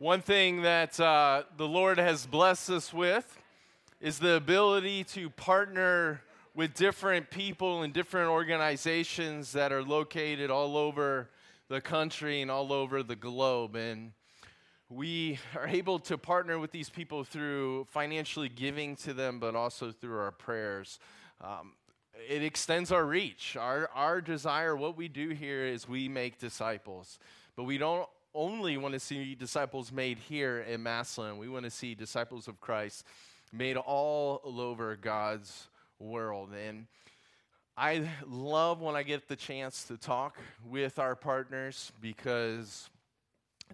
One thing that uh, the Lord has blessed us with is the ability to partner with different people and different organizations that are located all over the country and all over the globe. And we are able to partner with these people through financially giving to them, but also through our prayers. Um, it extends our reach. Our, our desire, what we do here is we make disciples. But we don't only want to see disciples made here in Massillon. We want to see disciples of Christ made all over God's world. And I love when I get the chance to talk with our partners because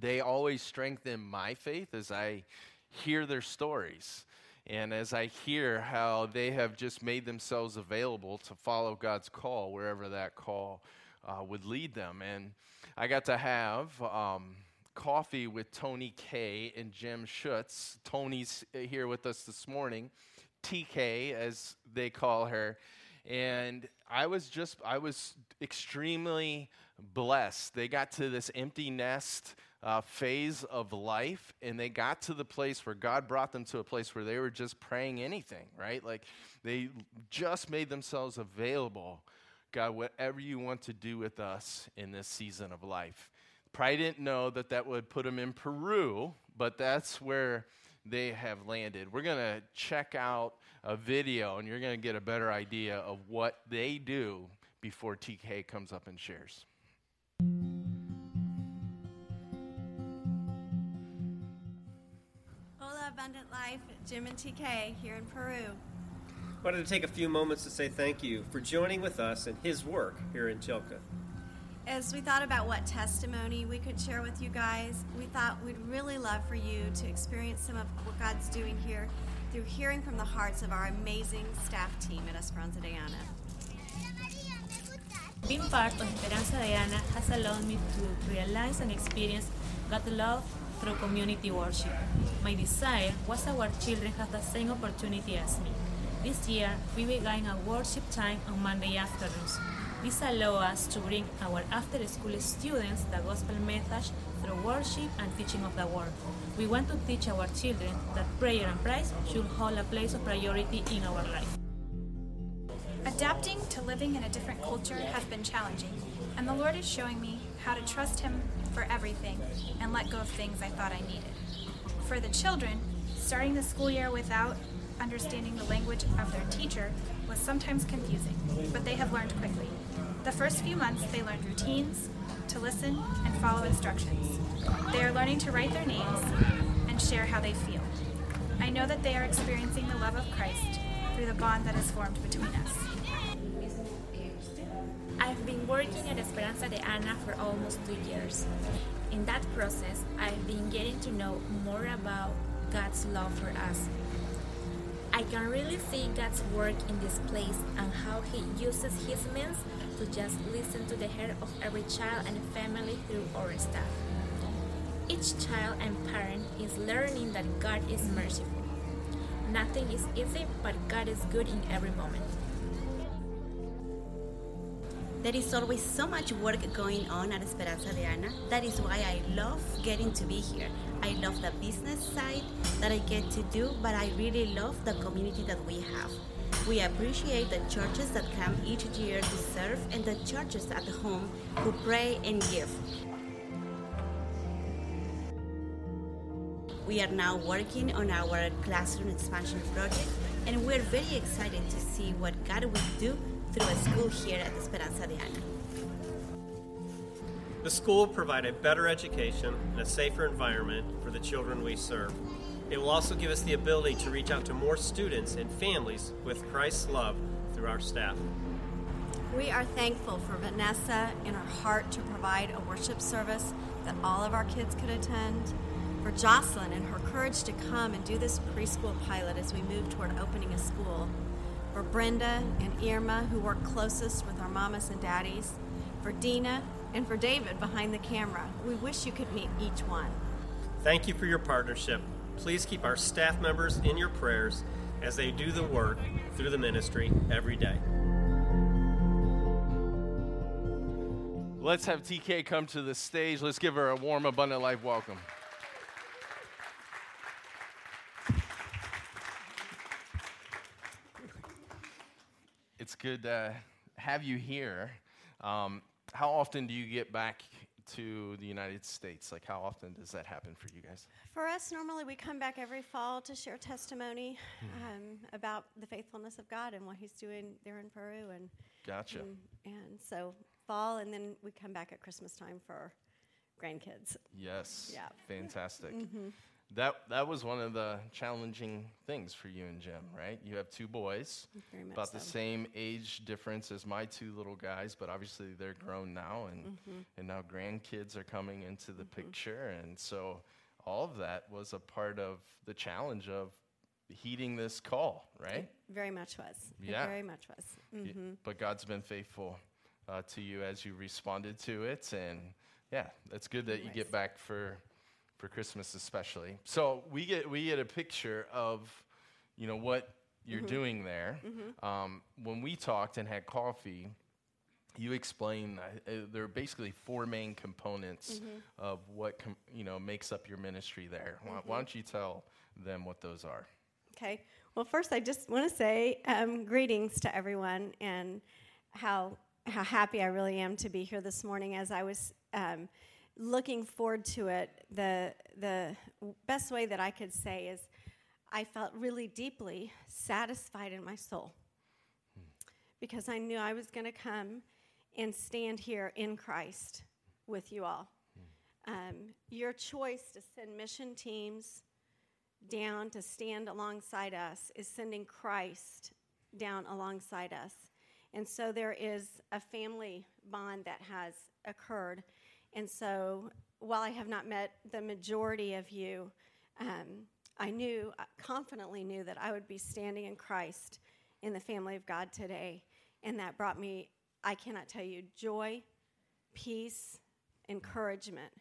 they always strengthen my faith as I hear their stories. And as I hear how they have just made themselves available to follow God's call, wherever that call uh, would lead them. And I got to have um, coffee with Tony Kay and Jim Schutz. Tony's here with us this morning, TK, as they call her. And I was just, I was extremely blessed. They got to this empty nest uh, phase of life, and they got to the place where God brought them to a place where they were just praying anything, right? Like they just made themselves available. God, whatever you want to do with us in this season of life. Probably didn't know that that would put them in Peru, but that's where they have landed. We're going to check out a video, and you're going to get a better idea of what they do before TK comes up and shares. Hola, Abundant Life, Jim and TK here in Peru. Wanted to take a few moments to say thank you for joining with us in his work here in Chilca. As we thought about what testimony we could share with you guys, we thought we'd really love for you to experience some of what God's doing here through hearing from the hearts of our amazing staff team at Esperanza de Ana. Being part of Esperanza de Ana has allowed me to realize and experience God's love through community worship. My desire was that our children have the same opportunity as me. This year, we began a worship time on Monday afternoons. This allows us to bring our after school students the gospel message through worship and teaching of the word. We want to teach our children that prayer and praise should hold a place of priority in our life. Adapting to living in a different culture has been challenging, and the Lord is showing me how to trust Him for everything and let go of things I thought I needed. For the children, starting the school year without understanding the language of their teacher was sometimes confusing, but they have learned quickly. The first few months, they learned routines, to listen, and follow instructions. They are learning to write their names and share how they feel. I know that they are experiencing the love of Christ through the bond that is formed between us. I've been working at Esperanza de Ana for almost two years. In that process, I've been getting to know more about God's love for us. I can really see God's work in this place and how He uses His means to just listen to the heart of every child and family through our staff. Each child and parent is learning that God is merciful. Nothing is easy, but God is good in every moment. There is always so much work going on at Esperanza de Ana. That is why I love getting to be here. I love the business side that I get to do, but I really love the community that we have. We appreciate the churches that come each year to serve and the churches at home who pray and give. We are now working on our classroom expansion project, and we're very excited to see what God will do through a school here at Esperanza de Ana. The school will provide a better education and a safer environment for the children we serve. It will also give us the ability to reach out to more students and families with Christ's love through our staff. We are thankful for Vanessa and her heart to provide a worship service that all of our kids could attend, for Jocelyn and her courage to come and do this preschool pilot as we move toward opening a school, for Brenda and Irma, who work closest with our mamas and daddies, for Dina, and for David behind the camera. We wish you could meet each one. Thank you for your partnership. Please keep our staff members in your prayers as they do the work through the ministry every day. Let's have TK come to the stage. Let's give her a warm, abundant life welcome. Good to have you here. Um, how often do you get back to the United States? Like, how often does that happen for you guys? For us, normally we come back every fall to share testimony um, about the faithfulness of God and what He's doing there in Peru, and Gotcha. and, and so fall, and then we come back at Christmas time for grandkids. Yes. Yeah. Fantastic. Mm-hmm. That that was one of the challenging things for you and Jim, right? You have two boys, about the same age difference as my two little guys, but obviously they're grown now, and Mm-hmm. and now grandkids are coming into the picture, and so all of that was a part of the challenge of heeding this call, right? Very much was. It Yeah. very much was. Y- hmm But God's been faithful uh, to you as you responded to it, and yeah, it's good that you get back for for Christmas, especially. So we get we get a picture of you know what you're Mm-hmm. doing there. Um, when we talked and had coffee. You explained uh, uh, there are basically four main components Mm-hmm. of what com- you know makes up your ministry there. Why, Mm-hmm. why don't you tell them what those are? Okay. Well, first, I just want to say um, greetings to everyone and how how happy I really am to be here this morning. As I was um, looking forward to it, the the best way that I could say is I felt really deeply satisfied in my soul because I knew I was going to come and stand here in Christ with you all. Um, your choice to send mission teams down to stand alongside us is sending Christ down alongside us. And so there is a family bond that has occurred. And so while I have not met the majority of you, um, I knew, I confidently knew that I would be standing in Christ in the family of God today. And that brought me, I cannot tell you, joy, peace, encouragement.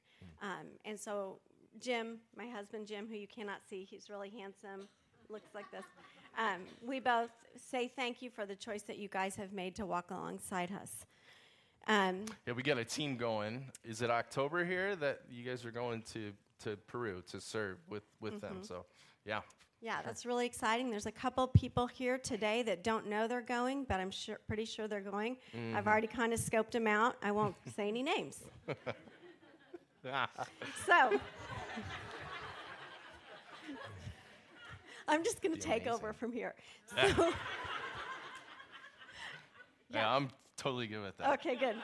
Um, and so, Jim, my husband Jim, who you cannot see, he's really handsome, looks like this. Um, we both say thank you for the choice that you guys have made to walk alongside us. Um, Yeah, we got a team going. Is it October here that you guys are going to, to Peru to serve with, with them? So, yeah. yeah, that's really exciting. There's a couple people here today that don't know they're going, but I'm sure, pretty sure they're going. I've already kind of scoped them out. I won't say any names. So, I'm just going to take amazing. over from here. So, yeah, I'm totally good with that. okay, good.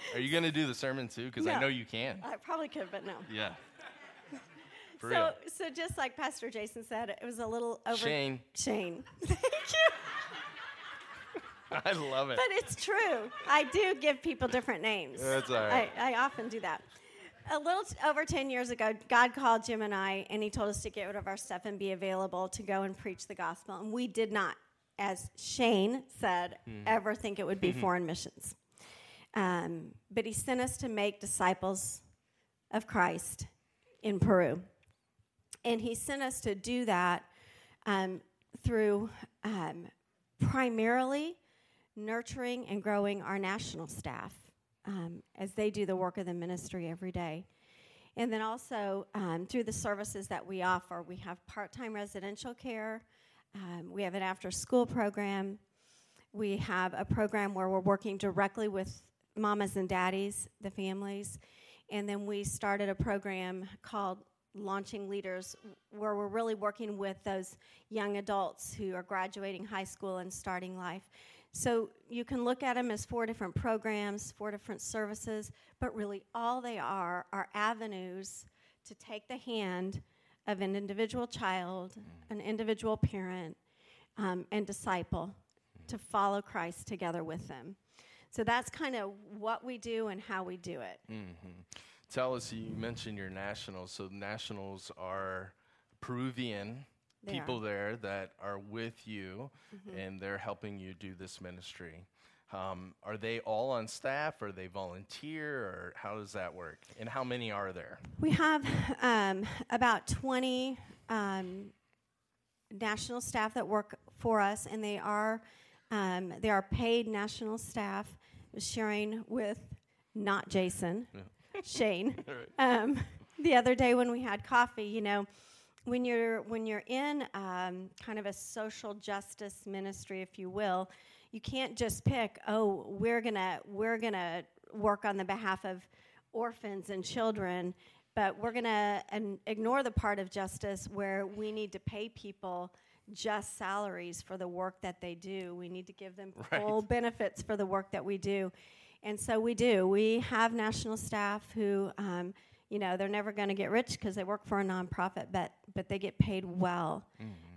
Are you going to do the sermon too? Because I know you can. I probably could, but no. Yeah. For so, real. so just like Pastor Jason said, it was a little over. Shane. Shane. Thank you. I love it. But it's true. I do give people different names. That's all right. I, I often do that. A little t- over 10 years ago, God called Jim and I, and He told us to get rid of our stuff and be available to go and preach the gospel. And we did not, as Shane said, Hmm. ever think it would be foreign missions. Um, but He sent us to make disciples of Christ in Peru. And He sent us to do that um, through um, primarily nurturing and growing our national staff um, as they do the work of the ministry every day. And then also um, through the services that we offer, we have part time residential care, um, we have an after school program, we have a program where we're working directly with mamas and daddies, the families, and then we started a program called Launching Leaders, where we're really working with those young adults who are graduating high school and starting life. So you can look at them as four different programs, four different services, but really all they are are avenues to take the hand of an individual child, an individual parent, um, and disciple to follow Christ together with them. So that's kind of what we do and how we do it. Tell us, you mentioned your nationals. So, nationals are Peruvian They people are. there that are with you Mm-hmm. and they're helping you do this ministry. Um, are they all on staff? Are they volunteer? Or how does that work? And how many are there? We have um, about 20 um, national staff that work for us, and they are um, they are paid national staff. Sharing with not Jason, Shane, um, the other day when we had coffee. You know, when you're when you're in um, kind of a social justice ministry, if you will, you can't just pick, oh, we're gonna we're gonna work on the behalf of orphans and children, but we're gonna and ignore the part of justice where we need to pay people just salaries for the work that they do. We need to give them Right. full benefits for the work that we do. And so we do. We have national staff who, um, you know, they're never going to get rich because they work for a nonprofit, but but they get paid well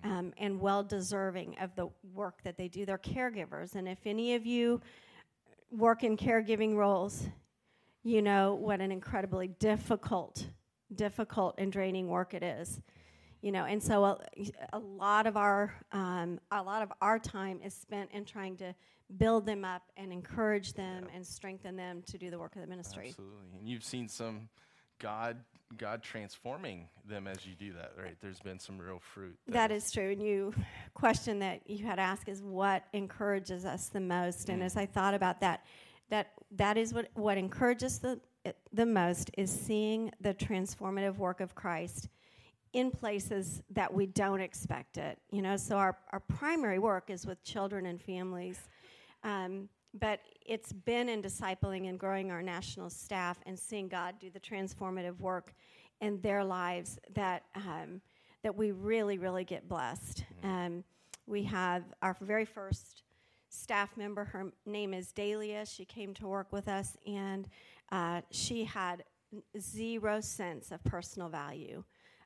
um, and well deserving of the work that they do. They're caregivers, and if any of you work in caregiving roles, you know what an incredibly difficult, difficult and draining work it is. You know, and so a, a lot of our um, a lot of our time is spent in trying to build them up and encourage them and strengthen them to do the work of the ministry. Absolutely. And you've seen some God God transforming them as you do that, right? There's been some real fruit. That is true. And you question that you had asked is what encourages us the most. And as I thought about that, that that is what what encourages the the most is seeing the transformative work of Christ in places that we don't expect it. You know, so our, our primary work is with children and families. Um, but it's been in discipling and growing our national staff and seeing God do the transformative work in their lives that um, that we really, really get blessed. Um, we have our very first staff member. Her name is Dahlia. She came to work with us, and uh, she had zero sense of personal value.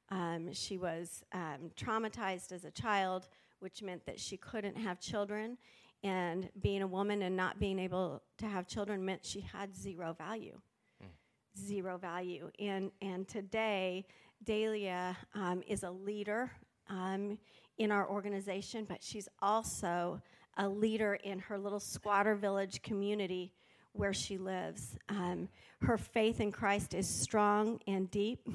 Um, she was um, traumatized as a child, which meant that she couldn't have children. And being a woman and not being able to have children meant she had zero value. Zero value. And, and today, Dahlia um, is a leader um, in our organization, but she's also a leader in her little squatter village community where she lives. Um, her faith in Christ is strong and deep.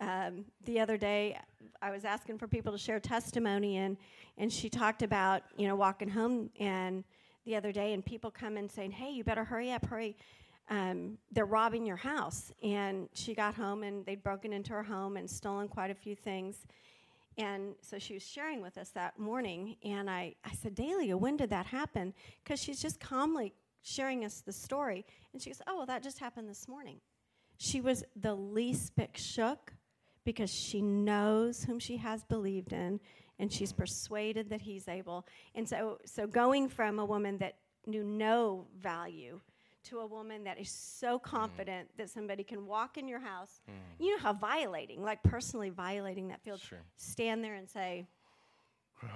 Um, the other day, I was asking for people to share testimony, and and she talked about you know walking home and the other day, and people come and saying, "Hey, you better hurry up, hurry." Um, they're robbing your house, and she got home, and they'd broken into her home and stolen quite a few things. And so she was sharing with us that morning, and I, I said, Dahlia, when did that happen? Because she's just calmly sharing us the story. And she goes, Oh, well, that just happened this morning. She was the least bit shook because she knows whom she has believed in, and she's persuaded that he's able. And so, so going from a woman that knew no value to a woman that is so mm. confident that somebody can walk in your house, mm. you know how violating, like personally violating that feels, Sure. stand there and say,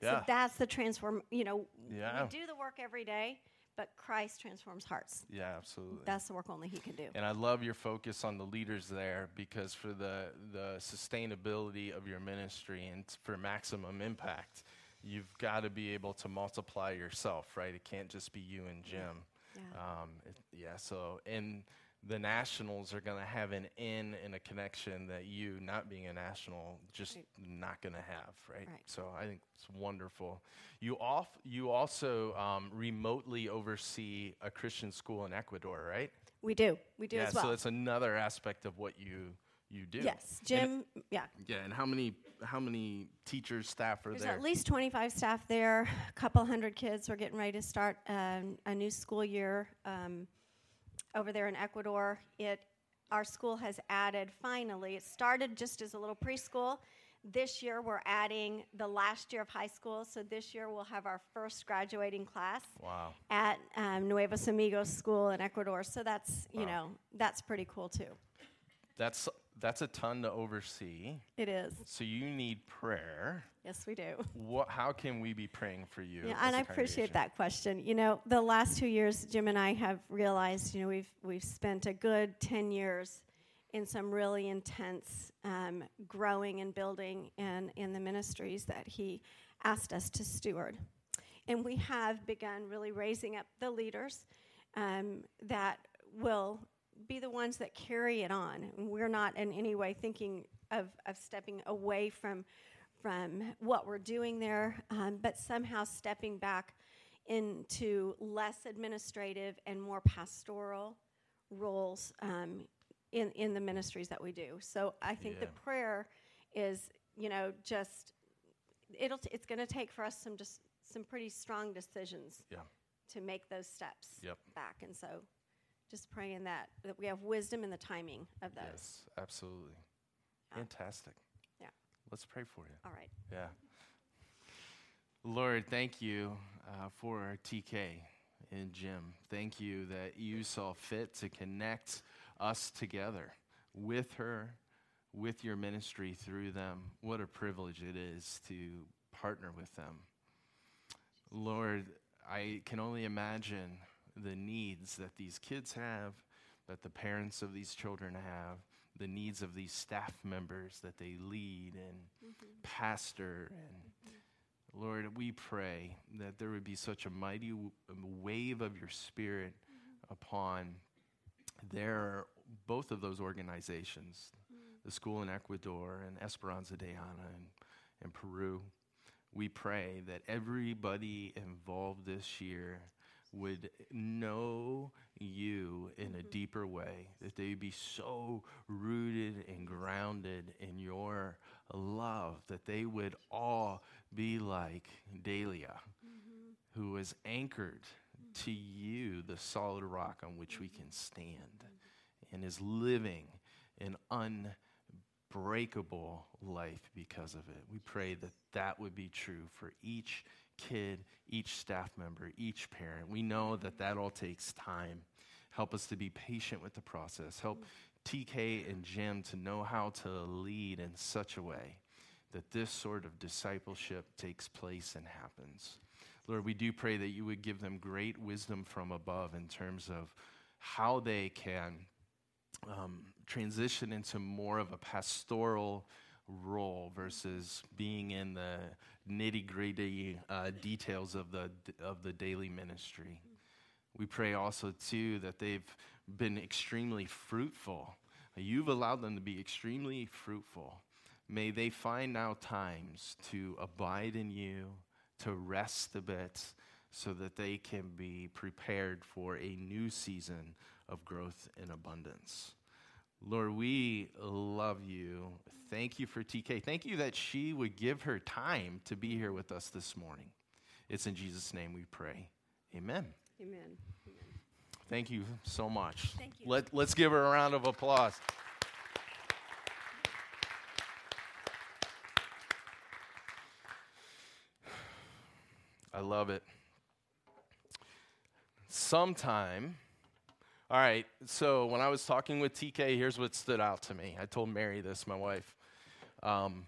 Yeah. so that's the transform. You know, Yeah. we do the work every day, but Christ transforms hearts. yeah, absolutely. That's the work only He can do. And I love your focus on the leaders there because for the, the sustainability of your ministry and for maximum impact, you've got to be able to multiply yourself, right? It can't just be you and Jim. Yeah. Um, it, yeah, so, and the nationals are going to have an in and a connection that you, not being a national, just Right. not going to have, right? Right. So I think it's wonderful. You, off, you also um, remotely oversee a Christian school in Ecuador, right? We do. We do yeah, as well. so that's another aspect of what you you do. yes, And- Jim. yeah. yeah, and how many how many teachers, staff are There's there? at least 25 staff there, a couple hundred kids. We're getting ready to start um, a new school year um, over there in Ecuador. It, our school has added, finally, it started just as a little preschool. This year, we're adding the last year of high school. So this year, we'll have our first graduating class wow. at um, Nuevos Amigos School in Ecuador. So that's, you know, that's pretty cool too. That's that's a ton to oversee. It is. So you need prayer. Yes, we do. What how can we be praying for you? Yeah, and I appreciate that question. You know, the last two years, Jim and I have realized, you know, we've we've spent a good ten years in some really intense um, growing and building and in the ministries that he asked us to steward, and we have begun really raising up the leaders um, that will be the ones that carry it on. We're not in any way thinking of, of stepping away from from what we're doing there, um, but somehow stepping back into less administrative and more pastoral roles um, in in the ministries that we do. So I think the prayer is, you know, just it'll t- it's going to take for us some just some pretty strong decisions Yeah. to make those steps Yep. back. And so just praying that, that we have wisdom in the timing of those. Yes, absolutely. Yeah. Fantastic. Yeah. Let's pray for you. All right. Yeah. Lord, thank you uh, for TK and Jim. Thank you that you saw fit to connect us together with her, with your ministry through them. What a privilege it is to partner with them. Lord, I can only imagine the needs that these kids have, that the parents of these children have, the needs of these staff members that they lead and mm-hmm. pastor and Lord, we pray that there would be such a mighty w- wave of your spirit mm-hmm. upon their both of those organizations, mm. the school in Ecuador and Esperanza de Ana and, and Peru. We pray that everybody involved this year would know you in a mm-hmm. deeper way, that they would be so rooted and grounded in your love, that they would all be like Dahlia, mm-hmm. who was anchored mm-hmm. to you, the solid rock on which we can stand, and is living an unbreakable life because of it. We pray that that would be true for each kid, each staff member, each parent. We know that that all takes time. Help us to be patient with the process. Help TK and Jim to know how to lead in such a way that this sort of discipleship takes place and happens. Lord, we do pray that you would give them great wisdom from above in terms of how they can um, transition into more of a pastoral role versus being in the nitty gritty uh, details of the, of the daily ministry. We pray also, too, that they've been extremely fruitful. You've allowed them to be extremely fruitful. May they find now times to abide in you, to rest a bit, so that they can be prepared for a new season of growth and abundance. Lord, we love you. Thank you for TK. Thank you that she would give her time to be here with us this morning. It's in Jesus' name we pray. Amen. Amen. Amen. Thank you so much. Thank you. Let, let's give her a round of applause. I love it. Sometime, all right, so when I was talking with TK, here's what stood out to me. I told Mary this, my wife. Um,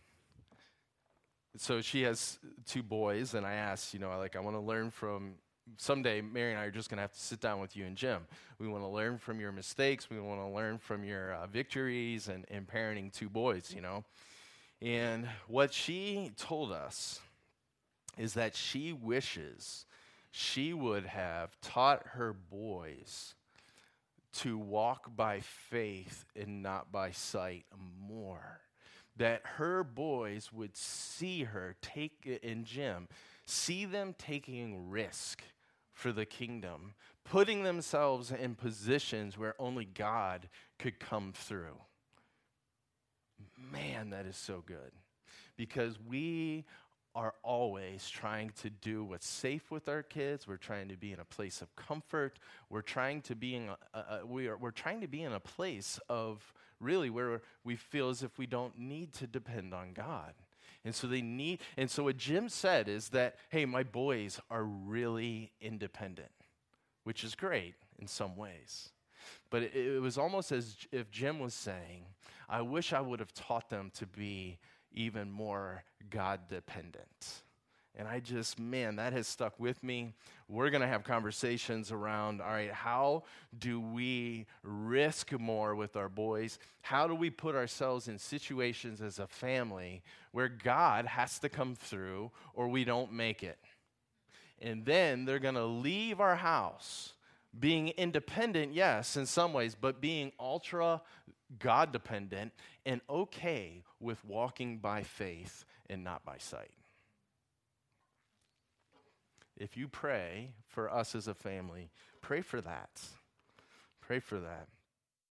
so she has two boys, and I asked, you know, like, I want to learn from someday Mary and I are just going to have to sit down with you and Jim. We want to learn from your mistakes. We want to learn from your uh, victories and, and parenting two boys, you know. And what she told us is that she wishes she would have taught her boys to walk by faith and not by sight more. That her boys would see her take, it, and Jim, see them taking risk for the kingdom, putting themselves in positions where only God could come through. Man, that is so good. Because we are always trying to do what's safe with our kids. We're trying to be in a place of comfort. We're trying to be in a, a, we are, we're trying to be in a place of really where we feel as if we don't need to depend on God. And so they need, and so what Jim said is that, hey, my boys are really independent, which is great in some ways. But it, it was almost as if Jim was saying, I wish I would have taught them to be even more God dependent. And I just, man, that has stuck with me. We're going to have conversations around all right, how do we risk more with our boys? How do we put ourselves in situations as a family where God has to come through or we don't make it? And then they're going to leave our house being independent, yes, in some ways, but being ultra God dependent and okay with walking by faith and not by sight. If you pray for us as a family, pray for that. Pray for that.